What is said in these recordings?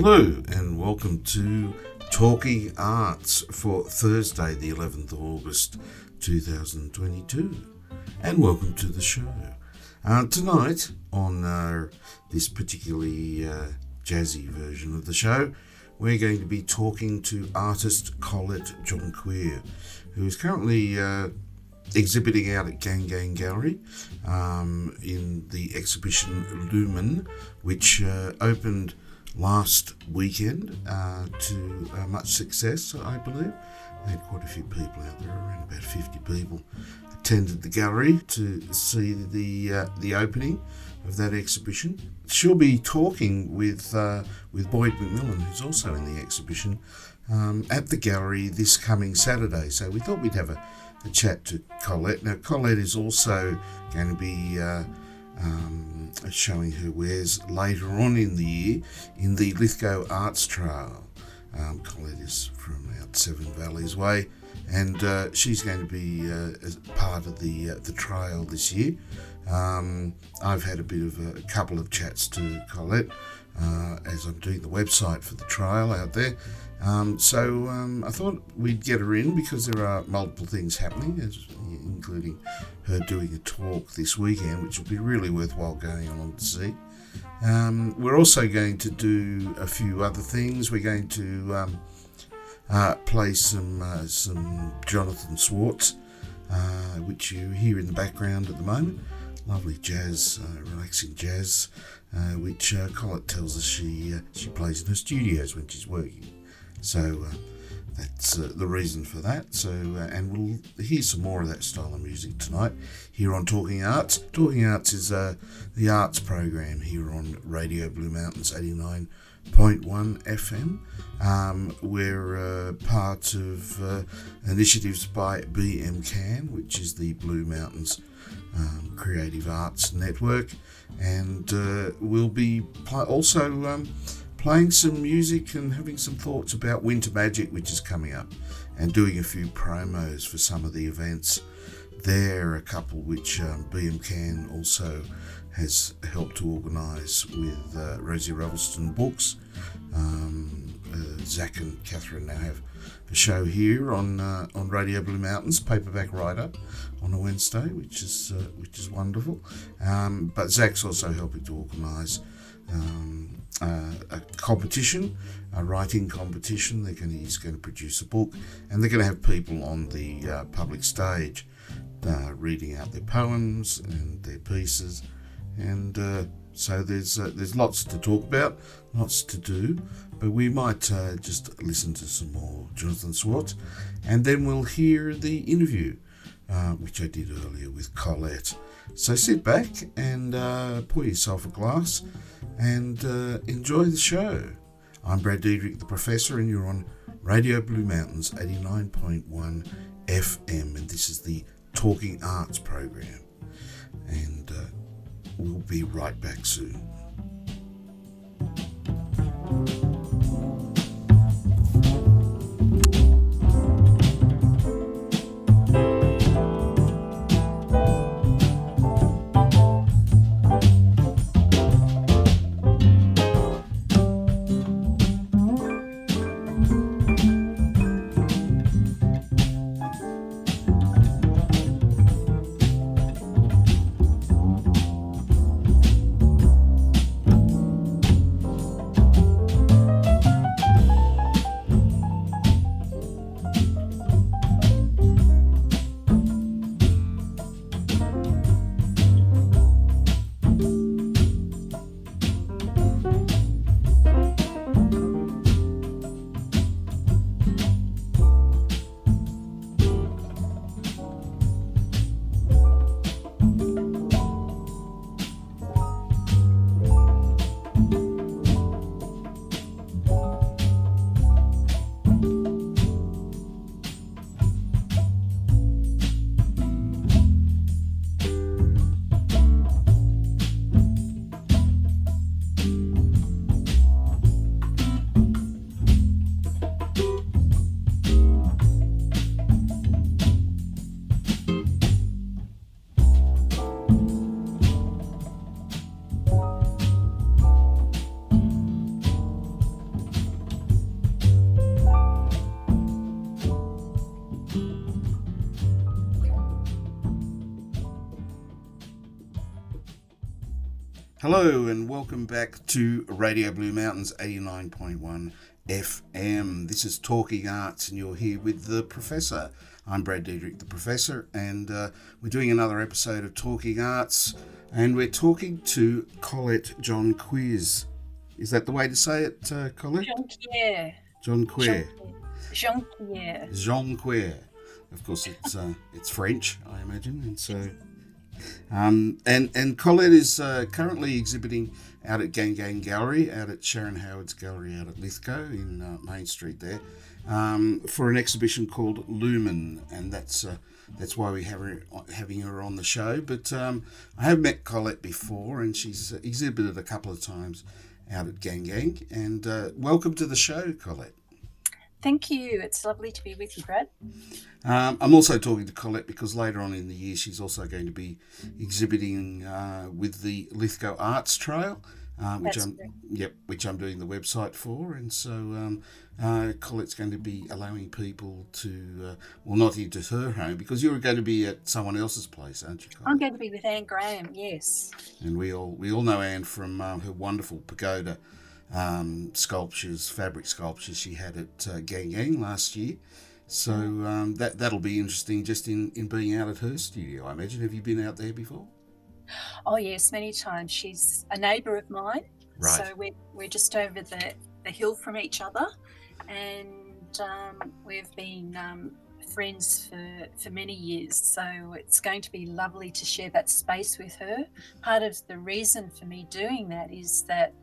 Hello, and welcome to Talking Arts for Thursday, the 11th of August 2022. And welcome to the show. Uh, tonight, on uh, this particularly uh, jazzy version of the show, we're going to be talking to artist Colette Jonquier, who is currently uh, exhibiting out at Gang Gang Gallery um, in the exhibition Lumen, which uh, opened last weekend uh, to uh, much success, I believe. They had quite a few people out there, around about 50 people attended the gallery to see the uh, the opening of that exhibition. She'll be talking with uh, with Boyd McMillan, who's also in the exhibition, um, at the gallery this coming Saturday. So we thought we'd have a, a chat to Colette. Now Colette is also going to be uh, um, showing her wares later on in the year in the Lithgow Arts Trail. Um, Colette is from out Seven Valleys Way, and uh, she's going to be uh, part of the uh, the trail this year. Um, I've had a bit of a, a couple of chats to Colette uh, as I'm doing the website for the trail out there. Um, so um, I thought we'd get her in because there are multiple things happening, including her doing a talk this weekend, which will be really worthwhile going along to see. Um, we're also going to do a few other things. We're going to um, uh, play some uh, some Jonathan Swartz, uh, which you hear in the background at the moment. Lovely jazz, uh, relaxing jazz, uh, which uh, Colette tells us she she plays in her studios when she's working. So uh, that's uh, the reason for that. So, uh, and we'll hear some more of that style of music tonight here on Talking Arts. Talking Arts is uh, the arts program here on Radio Blue Mountains 89.1 FM. Um, we're uh, part of uh, initiatives by BMCAN, which is the Blue Mountains um, Creative Arts Network, and we'll be also. Um, playing some music and having some thoughts about Winter Magic, which is coming up, and doing a few promos for some of the events there, are a couple which um, BMCAN also has helped to organise with uh, Rosie Ravelston Books. Um, uh, Zach and Catherine now have a show here on uh, on Radio Blue Mountains, Paperback Writer, on a Wednesday, which is uh, which is wonderful. Um, but Zach's also helping to organise um, uh, a competition, a writing competition. They're going to, he's going to produce a book, and they're going to have people on the uh, public stage uh, reading out their poems and their pieces, and uh, so there's uh, there's lots to talk about, lots to do. But we might just listen to some more Jonathan Swartz, and then we'll hear the interview, which I did earlier with Colette. So sit back and pour yourself a glass and uh, enjoy the show. I'm Brad Diedrich, the professor, and you're on Radio Blue Mountains 89.1 FM, and this is the Talking Arts program. And uh, we'll be right back soon. Hello and welcome back to Radio Blue Mountains 89.1 FM. This is Talking Arts and you're here with the Professor. I'm Brad Diedrich, the Professor, and uh, we're doing another episode of Talking Arts and we're talking to Colette John Quiz. Is that the way to say it, uh, Colette? Jean-Pierre. John Quier. Jean-Pierre. Jean Quier. Of course, it's uh, it's French, I imagine, and so um, and and Colette is uh, currently exhibiting out at Gang Gang Gallery, out at Sharon Howard's gallery out at Lithgow in uh, Main Street there, um, for an exhibition called Lumen, and that's uh, that's why we have her having her on the show. But um, I have met Colette before, and she's exhibited a couple of times out at Gang Gang. And uh, welcome to the show, Colette. Thank you. It's lovely to be with you, Brad. Um, I'm also talking to Colette because later on in the year she's also going to be exhibiting uh, with the Lithgow Arts Trail, uh, which That's I'm yep, which I'm doing the website for, and so um, uh, Colette's going to be allowing people to uh, well not into her home because you're going to be at someone else's place, aren't you? Colette? I'm going to be with Anne Graham, yes. And we all we all know Anne from uh, her wonderful pagoda um, sculptures, fabric sculptures she had at uh, Gang Gang last year. So um, that that'll be interesting just in, in being out at her studio. I imagine. Have you been out there before? Oh, yes, many times. She's a neighbour of mine. Right. So we're, we're just over the, the hill from each other. And um, we've been um, friends for, for many years. So it's going to be lovely to share that space with her. Part of the reason for me doing that is that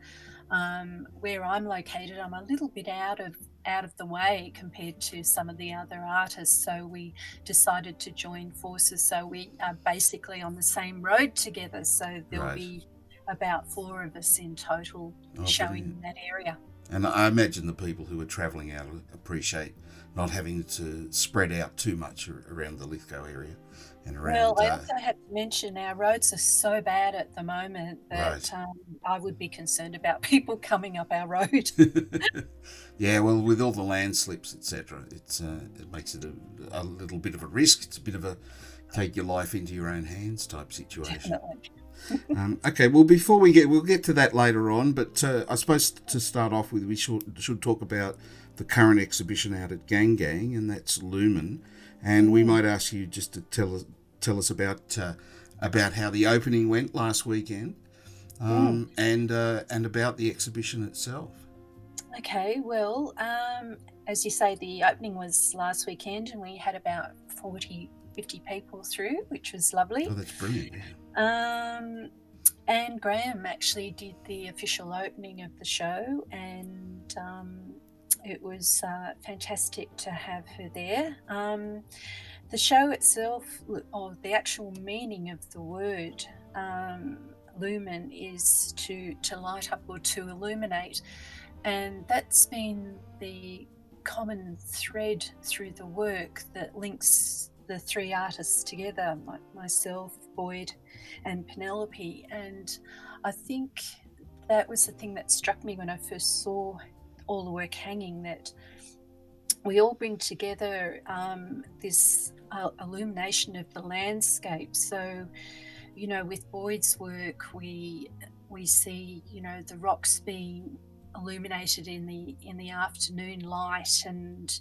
um, where I'm located, I'm a little bit out of out of the way compared to some of the other artists. So we decided to join forces. So we are basically on the same road together. So there'll Right. be about four of us in total Oh, showing brilliant. that area. And I imagine the people who are travelling out appreciate not having to spread out too much around the Lithgow area and around. Well, I uh, also have to mention our roads are so bad at the moment that Right. um, I would be concerned about people coming up our road. yeah, well, with all the landslips, etc., it's uh, it makes it a, a little bit of a risk. It's a bit of a take your life into your own hands type situation. Um, okay, well, before we get, we'll get to that later on. But uh, I suppose to start off with, we should should talk about the current exhibition out at Gang Gang, and that's Lumen. And we might ask you just to tell us tell us about uh, about how the opening went last weekend, um, and uh, and about the exhibition itself. Okay, well, um, as you say, the opening was last weekend and we had about 40, 50 people through, which was lovely. Oh, that's brilliant. Yeah. Um, Anne Graham actually did the official opening of the show, and um, it was uh, fantastic to have her there. Um, the show itself, or the actual meaning of the word um, lumen, is to to light up or to illuminate, and that's been the common thread through the work that links the three artists together my, myself boyd and penelope and i think that was the thing that struck me when i first saw all the work hanging that we all bring together um, this uh, illumination of the landscape so you know with boyd's work we we see you know the rocks being illuminated in the in the afternoon light and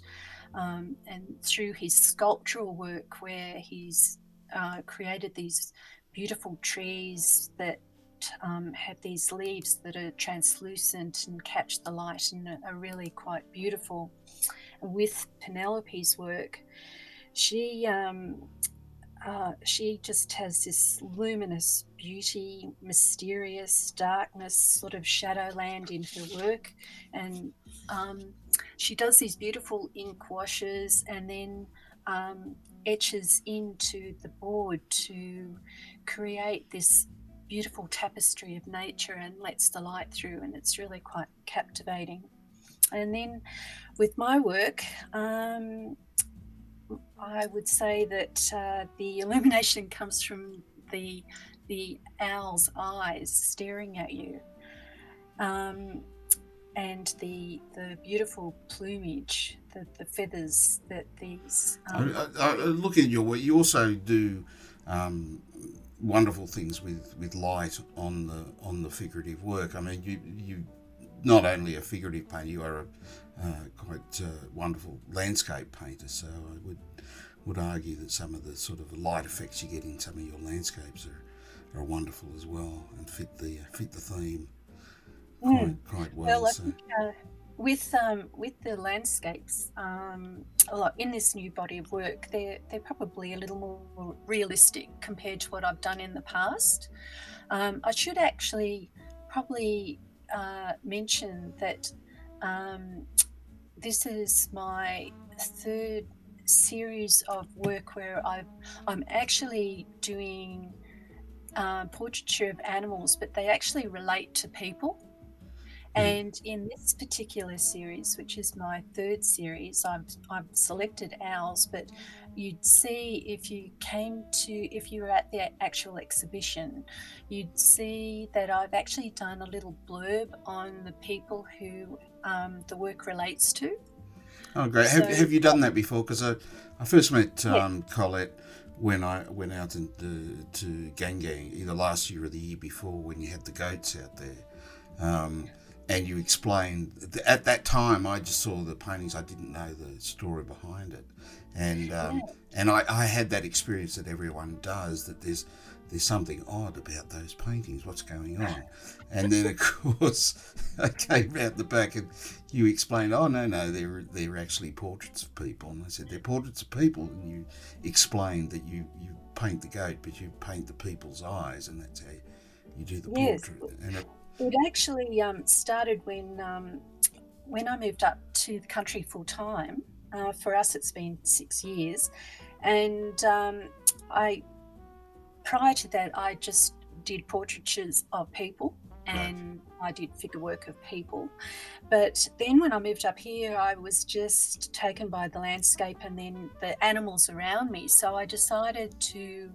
um, and through his sculptural work where he's uh, created these beautiful trees that um, have these leaves that are translucent and catch the light and are- are really quite beautiful. With Penelope's work, she um, uh, she just has this luminous beauty, mysterious darkness, sort of shadowland in her work, and um, she does these beautiful ink washes and then um, etches into the board to create this beautiful tapestry of nature and lets the light through, and it's really quite captivating. And then with my work, um, I would say that uh, the illumination comes from the the owl's eyes staring at you, um, and the the beautiful plumage, the, the feathers that these. Um, I, I, I look at your work. You also do um, wonderful things with, with light on the on the figurative work. I mean, you you not only a figurative painter, you are a uh, quite uh, wonderful landscape painter. So I would would argue that some of the sort of light effects you get in some of your landscapes are, are wonderful as well and fit the fit the theme quite, mm. quite well. well so. think, uh, with um, with the landscapes, um, a lot in this new body of work, they're they're probably a little more realistic compared to what I've done in the past. Um, I should actually probably uh, mention that um, this is my third series of work where i am actually doing uh, portraiture of animals, but they actually relate to people. Mm. And in this particular series, which is my third series, I've, I've selected owls, but you'd see if you came to, if you were at the actual exhibition, you'd see that I've actually done a little blurb on the people who um, the work relates to. Oh, great. So, have, have you done that before? Because I, I first met um, yeah. Colette when I went out into, to Gang Gang, either last year or the year before, when you had the goats out there. Um, and you explained at that time I just saw the paintings I didn't know the story behind it and um, and I, I had that experience that everyone does that there's there's something odd about those paintings. What's going on? And then, of course, I came out the back and you explained, oh, no, no, they're, they're actually portraits of people. And I said, they're portraits of people. And you explained that you, you paint the goat, but you paint the people's eyes, and that's how you do the yes. portrait. And it, it actually um, started when, um, when I moved up to the country full time. Uh, for us, it's been six years. And um, I prior to that, I just did portraitures of people and right. I did figure work of people. But then when I moved up here, I was just taken by the landscape and then the animals around me. So I decided to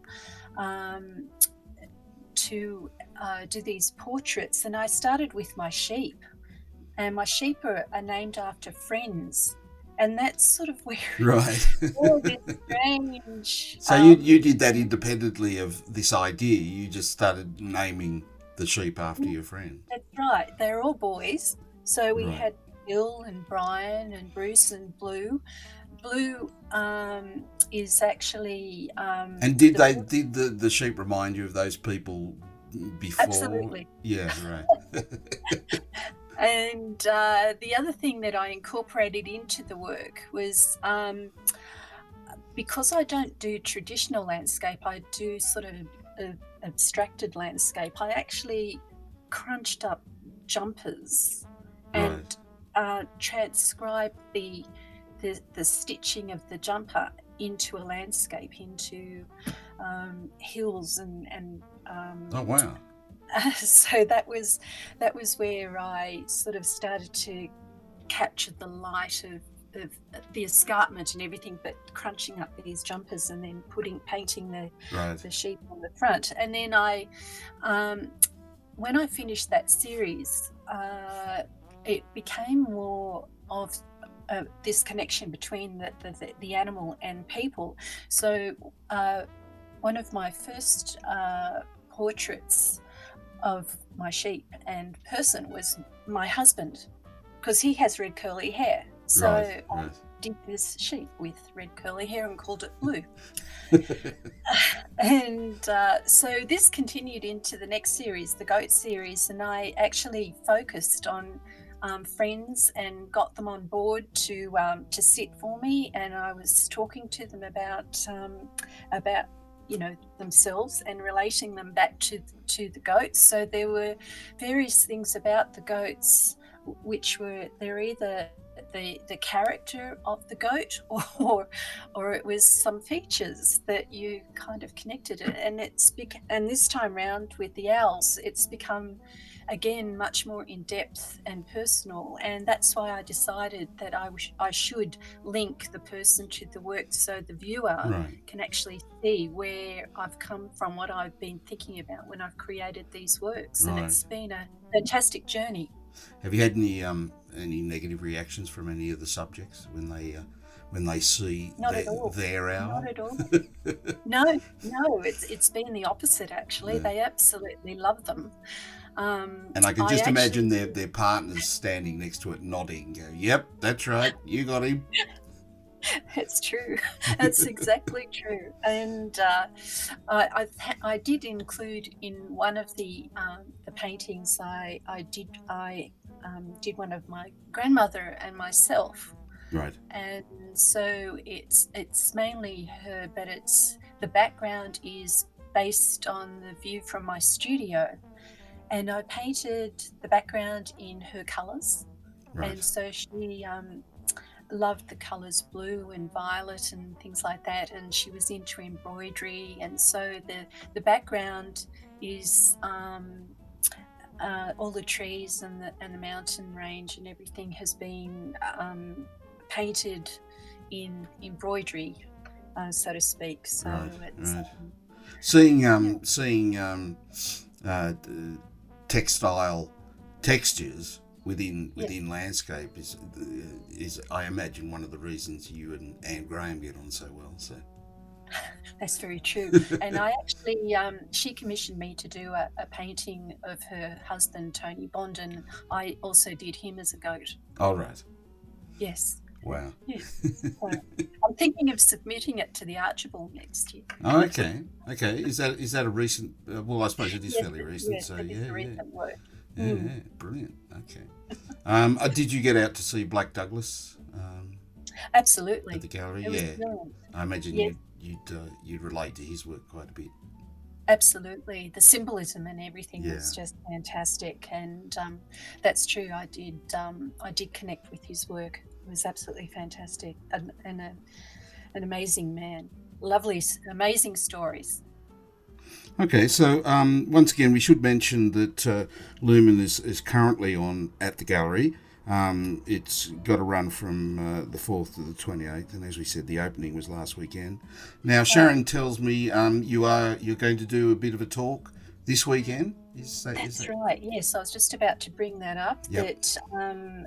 um, to uh, do these portraits, and I started with my sheep. And my sheep are, are named after friends and that's sort of where right all this strange. So um, you you did that independently of this idea. You just started naming the sheep after your friends. That's right. They're all boys. So we right. had Bill and Brian and Bruce and Blue. Blue um, is actually. Um, and did the they did the, the sheep remind you of those people before? Absolutely. Yeah. Right. And uh, the other thing that I incorporated into the work was um, because I don't do traditional landscape, I do sort of a, abstracted landscape. I actually crunched up jumpers and uh, transcribed the, the, the stitching of the jumper into a landscape, into um, hills and and um, oh wow so that was that was where I sort of started to capture the light of, of the escarpment and everything, but crunching up these jumpers and then putting painting the right. the sheep on the front. And then I, um, when I finished that series, uh, it became more of uh, this connection between the, the, the, animal and people. So, uh, one of my first uh, portraits of my sheep and person was my husband because he has red curly hair. So right, I did this sheep with red curly hair and called it Blue. and uh, so this continued into the next series, the goat series, and I actually focused on um, friends and got them on board to um, to sit for me, and I was talking to them about um, about you know themselves and relating them back to to the goats. So there were various things about the goats which were they're either the the character of the goat or or it was some features that you kind of connected. It and it's and this time round with the owls it's become again much more in depth and personal and that's why i decided that i, sh- I should link the person to the work so the viewer right. can actually see where i've come from what i've been thinking about when i've created these works right. and it's been a fantastic journey have you had any um, any negative reactions from any of the subjects when they uh, when they see Not their, at all. their hour? Not at all. no, no, it's it's been the opposite actually. Yeah. They absolutely love them. Um, And I can I just imagine actually- their, their partners standing next to it nodding. Go, yep, that's right. You got him. It's true. That's exactly true. And uh, I, I, I did include in one of the um, the paintings. I I did I um, did one of my grandmother and myself, Right. and so it's it's mainly her, but it's the background is based on the view from my studio, and I painted the background in her colours. Right. And so she um, loved the colours blue and violet and things like that. And she was into embroidery. And so the, the background is um, uh, all the trees and the, and the mountain range and everything has been um, painted in embroidery, uh, so to speak. So Right, it's. right. Um, Seeing um seeing um uh, d- textile textures within Yeah. within landscape is is I imagine one of the reasons you and Anne Graham get on so well. So That's very true. and I actually, um, she commissioned me to do a, a painting of her husband, Tony Bond, and I also did him as a goat. all right. Yes. Wow. Yes. So I'm thinking of submitting it to the Archibald next year. Oh, okay. Okay. Is that is that a recent? Uh, well, I suppose it is Yes, fairly recent. yes, so it yeah, is yeah, recent work. yeah, Mm. yeah. Brilliant. Okay. Um, uh, did you get out to see Blak Douglas um, Absolutely. at the gallery? Yeah. brilliant. I imagine Yes. you'd you'd, uh, you'd relate to his work quite a bit. Absolutely. The symbolism and everything was Yeah. just fantastic. And um, that's true. I did um, I did connect with his work. Was absolutely fantastic and, and a, an amazing man. Lovely, amazing stories. Okay, so um, once again, we should mention that uh, Lumen is, is currently on at the gallery. Um, it's got a run from uh, the 4th to the 28th, and as we said, the opening was last weekend. Now, Sharon tells me um, you are you're going to do a bit of a talk this weekend. Is that, is That's that right. Yes, I was just about to bring that up. Yep. That um,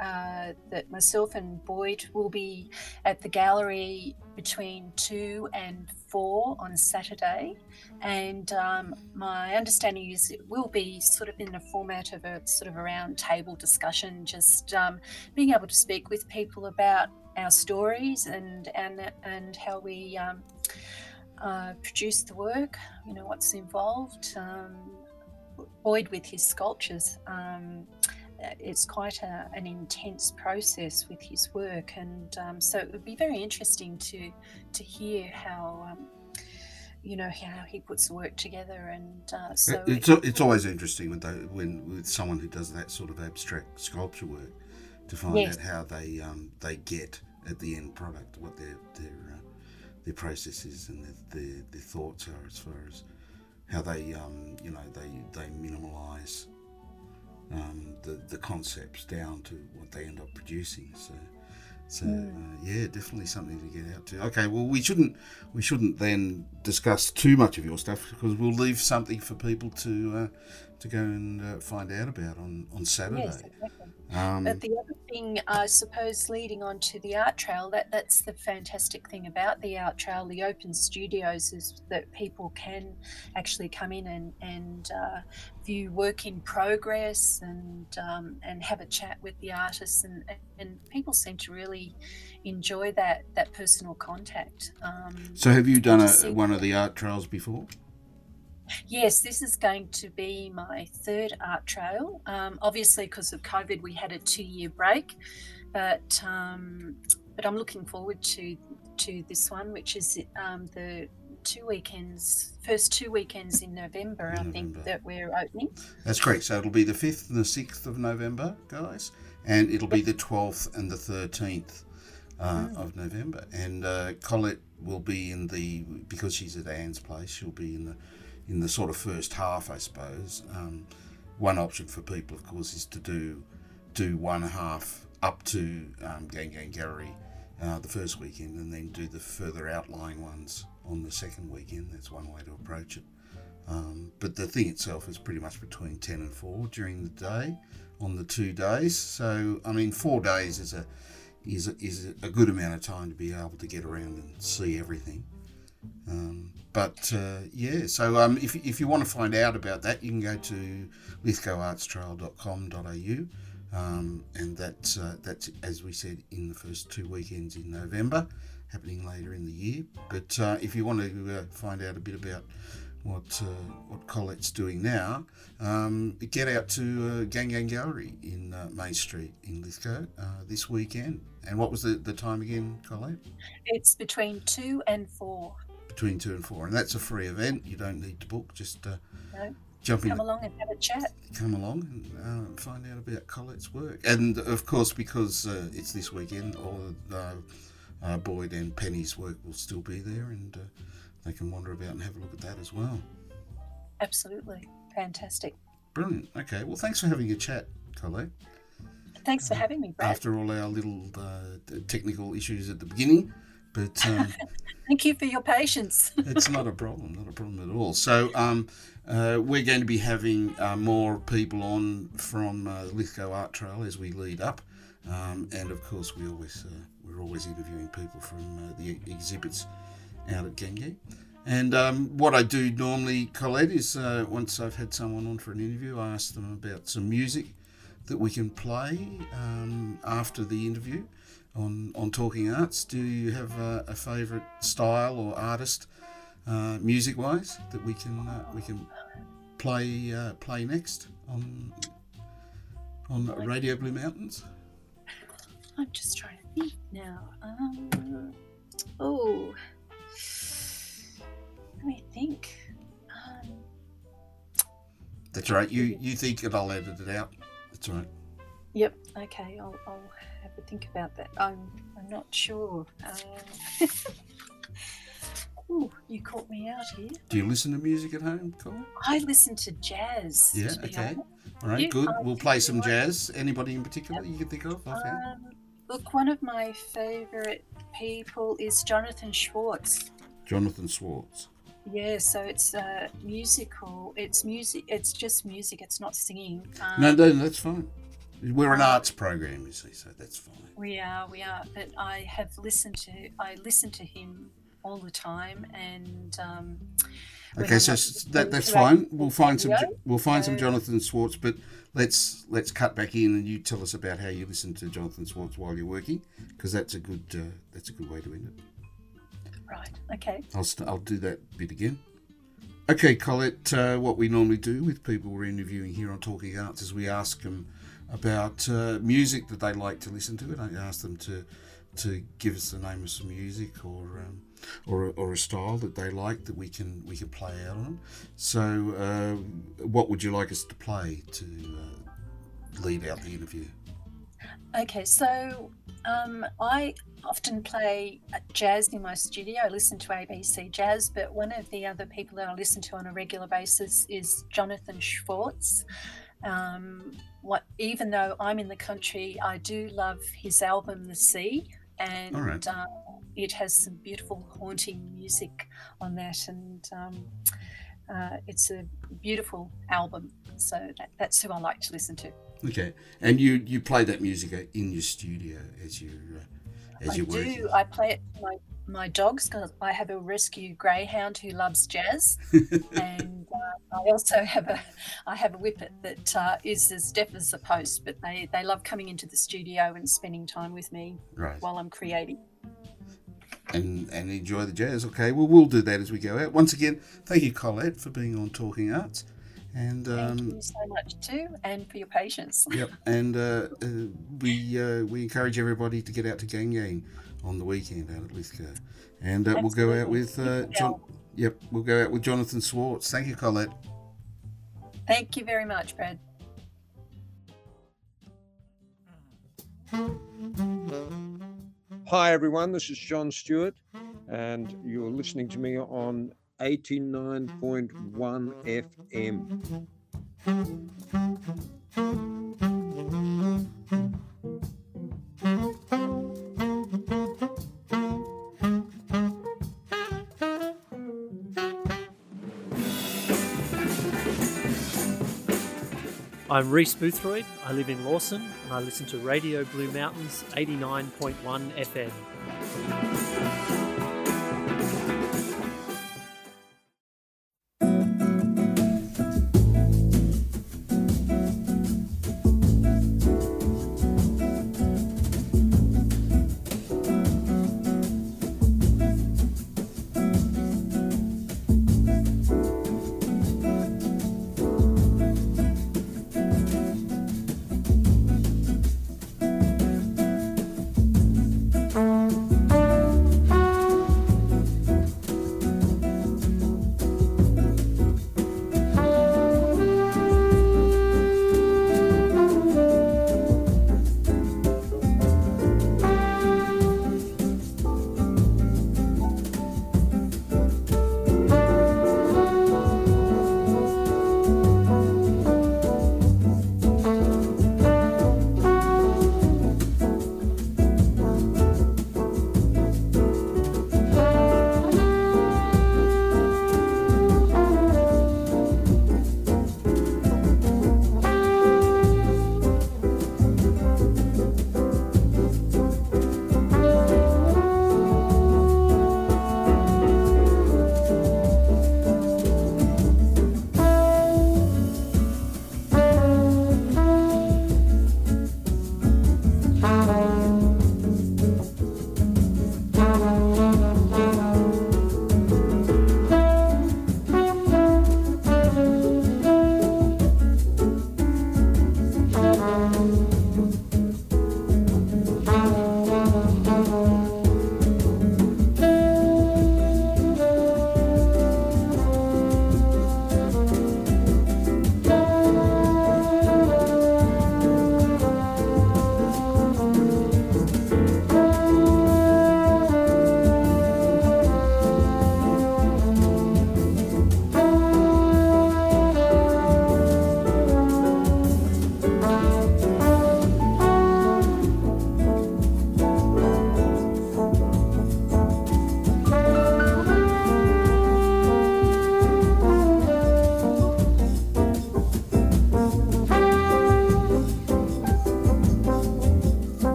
uh, that myself and Boyd will be at the gallery between two and four on Saturday, and um, my understanding is it will be sort of in the format of a sort of a round table discussion, just um, being able to speak with people about our stories and and and how we. Um, uh, produce the work, you know, what's involved. Um, Boyd with his sculptures. Um, it's quite a, an intense process with his work, and um, so it would be very interesting to to hear how um, you know how he puts the work together. And uh, so it's it's always interesting when they, when with someone who does that sort of abstract sculpture work to find Yes. out how they um, they get at the end product what their their uh, their process is and their, their, their thoughts are as far as how they um, you know they they minimalize um, the the concepts down to what they end up producing. So. So uh, yeah, definitely something to get out to. Okay, well we shouldn't we shouldn't then discuss too much of your stuff because we'll leave something for people to uh, to go and uh, find out about on on Saturday. yes, exactly. Um, But the other thing, I suppose, leading on to the art trail, that that's the fantastic thing about the art trail, the open studios, is that people can actually come in and and uh, view work in progress and um, and have a chat with the artists, and and people seem to really enjoy that that personal contact. Um, so have you done a, one of the art trails before? Yes, this is going to be my third art trail. Um, obviously, because of COVID, we had a two-year break, but um, but I'm looking forward to to this one, which is um, the two weekends, first two weekends in November. I November. think that we're opening. That's correct. So it'll be the fifth and the sixth of November, guys, and it'll be the twelfth and the thirteenth uh, Mm. of November. And uh, Colette will be in the because she's at Anne's place. She'll be in the in the sort of first half, I suppose. Um, one option for people, of course, is to do do one half up to um, Gang Gang Gallery uh, the first weekend, and then do the further outlying ones on the second weekend. That's one way to approach it. Um, but the thing itself is pretty much between 10 and 4 during the day on the two days. So, I mean, four days is a is is a good amount of time to be able to get around and see everything. Um, but uh, yeah, so um, if, if you want to find out about that, you can go to lithgowartstrail.com.au, um, and that's uh, that's as we said in the first two weekends in November, happening later in the year. But uh, if you want to uh, find out a bit about what uh, what Colette's doing now, um, get out to uh, Gang Gang Gallery in Main Street in Lithgow this weekend. And what was the, the time again, Colette? It's between two and four. Between two and four, and that's a free event. You don't need to book. Just uh, No, jump in. come along and have a chat. come along and uh, find out about Colette's work. And of course, because uh, it's this weekend, all uh, uh, Boyd and Penny's work will still be there, and uh, they can wander about and have a look at that as well. Absolutely. Fantastic. Brilliant. Okay, well, thanks for having a chat, Colette. Thanks for having me, Brad. After all our little uh, technical issues at the beginning, but um, Thank you for your patience. it's not a problem, not a problem at all. So um, uh, we're going to be having uh, more people on from uh, Lithgow Art Trail as we lead up, um, and of course we always uh, we're always interviewing people from uh, the exhibits out at Gange. And um, what I do normally, Colette, is uh, once I've had someone on for an interview, I ask them about some music that we can play um, after the interview on, on Talking Arts. Do you have a, a favourite style or artist, uh, music wise, that we can uh, we can play uh, play next on on Radio Blue Mountains? I'm just trying to think now. Um, oh, let me think. Um, That's right. You you think it? I'll edit it out. That's right. yep. Okay. I'll, I'll have a think about that. I'm I'm not sure. Um, ooh, you caught me out here. Do you listen to music at home, Colin? I listen to jazz. Yeah, to okay. honest. All right, Yeah, good. I We'll play some jazz. Anybody in particular you can think of? Um, look, one of my favourite people is Jonathan Schwartz. Jonathan Schwartz. Yeah, so it's uh, musical. It's music. It's just music. It's not singing. Um, No, no, that's fine. We're an arts program, you see, so that's fine. We are, we are. But I have listened to. I listen to him all the time, and um, Okay, I'm so that, that's fine. We'll find some. We'll find some Jonathan Swartz, but let's let's cut back in and you tell us about how you listen to Jonathan Swartz while you're working, because that's a good uh, that's a good way to end it. Right. Okay. I'll st- I'll do that bit again. Okay, Colette. Uh, what we normally do with people we're interviewing here on Talking Arts is we ask them about uh, music that they like to listen to, and I ask them to to give us the name of some music or um, or, a- or a style that they like that we can we can play out on. So, uh, what would you like us to play to uh, lead out the interview? Okay. So um, I often play jazz in my studio. I listen to ABC Jazz, but one of the other people that I listen to on a regular basis is Jonathan Schwartz. Um, what, even though I'm in the country, I do love his album The Sea, and right. uh, it has some beautiful, haunting music on that, and um, uh, it's a beautiful album. So that, that's who I like to listen to. Okay, and you you play that music in your studio as you uh, as I you're working. do. I play it my, my dogs because I have a rescue greyhound who loves jazz, and uh, I also have a I have a whippet that uh, is as deaf as a post, but they they love coming into the studio and spending time with me Right. while I'm creating. and and enjoy the jazz. Okay, well we'll do that as we go out. Once again, thank you, Colette, for being on Talking Arts, and Thank um, you so much too, and for your patience. yep, and uh, uh, we uh, we encourage everybody to get out to Gang Gang on the weekend out at Lithgow, and uh, we'll go out with uh, John. Yep, we'll go out with Jonathan Swartz. Thank you, Colette. Thank you very much, Brad. Hi, everyone. This is John Stewart, and you're listening to me on 89.1 FM. I'm Reese Boothroyd. I live in Lawson and I listen to Radio Blue Mountains 89.1 FM.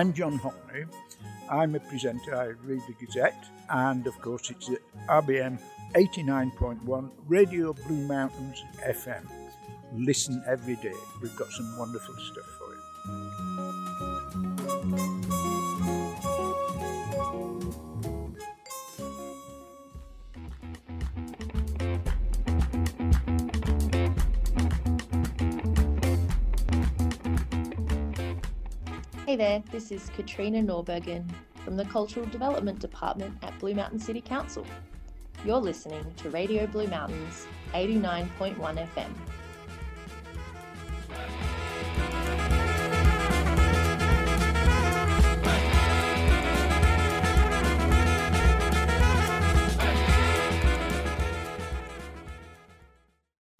I'm John Hockney. I'm a presenter. I read the Gazette, and of course, it's at RBM 89.1 Radio Blue Mountains FM. Listen every day. We've got some wonderful stuff Hey there, this is Katrina Norbergen from the Cultural Development Department at Blue Mountain City Council. You're listening to Radio Blue Mountains 89.1 FM.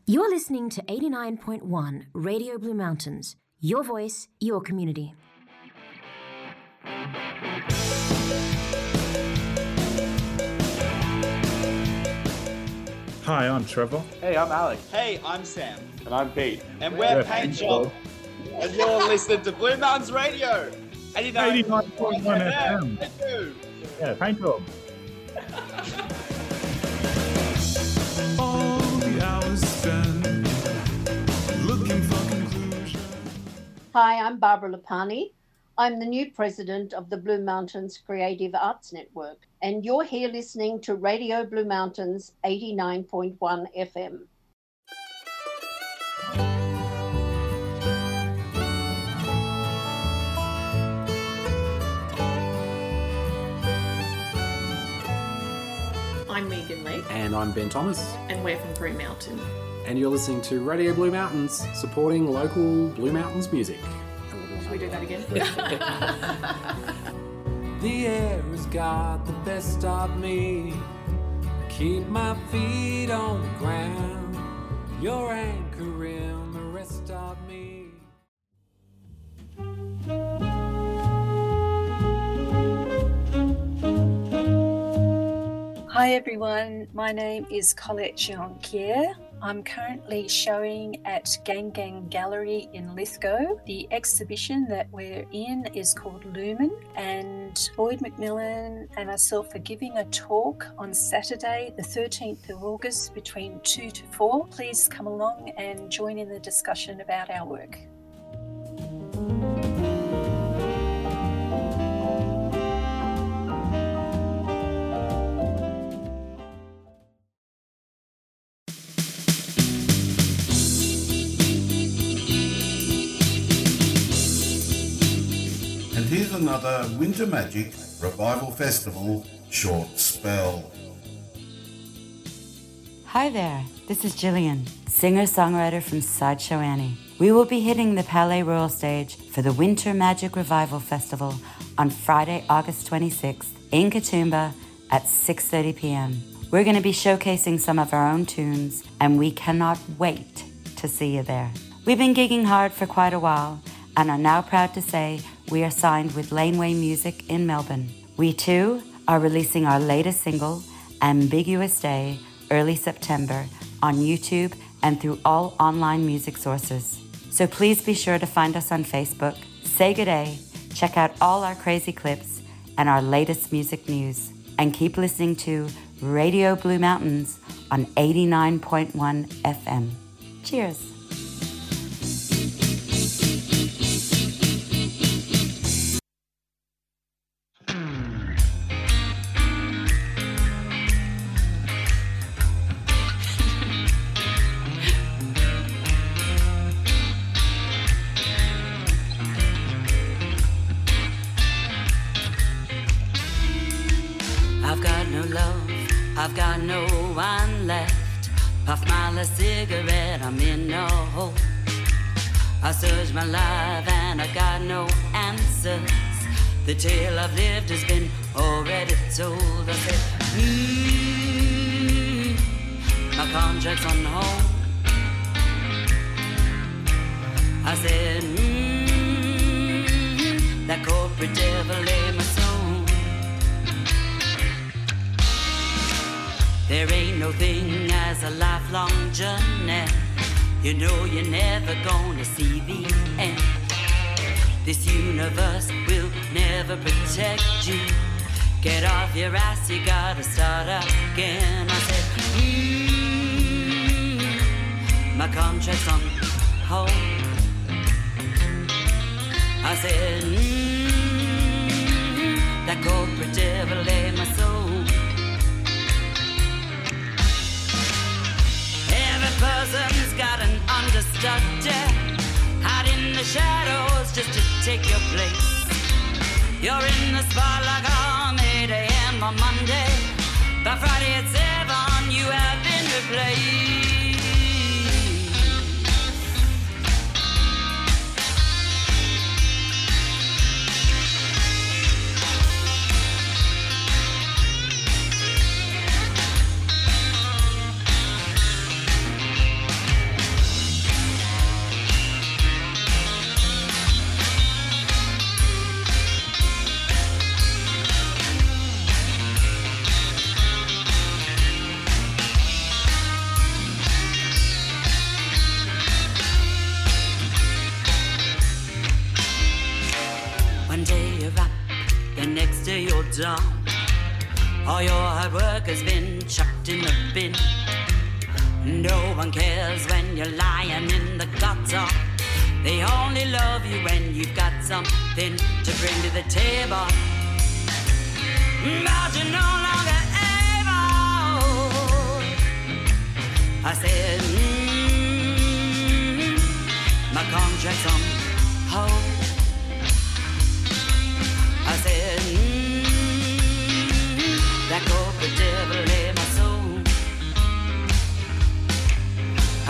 You're listening to 89.1 Radio Blue Mountains, your voice, your community. Hi, I'm Trevor. Hey, I'm Alex. Hey, I'm Sam. And I'm Pete. And we're, we're Paint Job. And you're listening to Blue Mountains Radio. 89.1 FM. FM. Yeah, Paint Job. All the hours spent looking for conclusion. Hi, I'm Barbara Lapani. I'm the new president of the Blue Mountains Creative Arts Network, and you're here listening to Radio Blue Mountains 89.1 FM. I'm Megan Lee. And I'm Ben Thomas. And we're from Blue Mountain. And you're listening to Radio Blue Mountains, supporting local Blue Mountains music. Should we do that again? the air has got the best of me. Keep my feet on the ground. Your anchor in the rest of me. Hi everyone, my name is Colette Jean-Pierre. I'm currently showing at Gang Gang Gallery in Lithgow. The exhibition that we're in is called Lumen, and Boyd McMillan and myself are giving a talk on Saturday, the 13th of August, between 2 to 4. Please come along and join in the discussion about our work. Another Winter Magic Revival Festival short spell. Hi there, this is Jillian, singer songwriter from Sideshow Annie. We will be hitting the Palais Royale stage for the Winter Magic Revival Festival on Friday, August 26th in Katoomba at 6:30 p.m. We're going to be showcasing some of our own tunes and we cannot wait to see you there. We've been gigging hard for quite a while and are now proud to say we are signed with Laneway Music in Melbourne. We too are releasing our latest single, Ambiguous Day, early September on YouTube and through all online music sources. So please be sure to find us on Facebook, say good day, check out all our crazy clips and our latest music news, and keep listening to Radio Blue Mountains on 89.1 FM. Cheers. Said, mmm, that corporate devil ate my soul. Every person's got an understudy out in the shadows just to take your place. You're in the spot like on 8 a.m. on Monday. By Friday at 7, you have been replaced.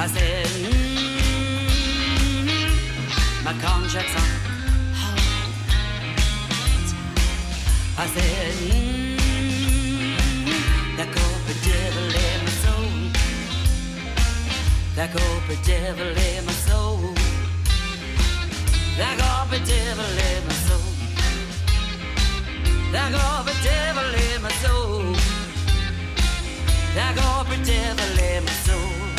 I said, mm, my contract's on hold. I said, mm, that corporate devil ate my soul. That corporate devil ate my soul. That corporate devil ate my soul. That corporate devil in my soul. That corporate devil in my soul.